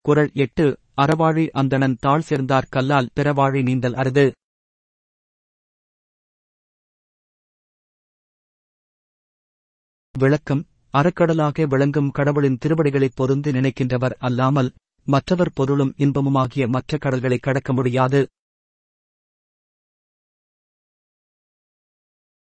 குரல் எட்டு அறவாழி அந்தணன் தாழ் சேர்ந்தார் கல்லால் பிறவாழி நீந்தல் அரிது. விளக்கம் அறக்கடலாக விளங்கும் கடவுளின் திருவடிகளைப் பொருந்து நினைக்கின்றவர் அல்லாமல் மற்றவர் பொருளும் இன்பமுமாகிய மற்ற கடல்களைக் கடக்க முடியாது.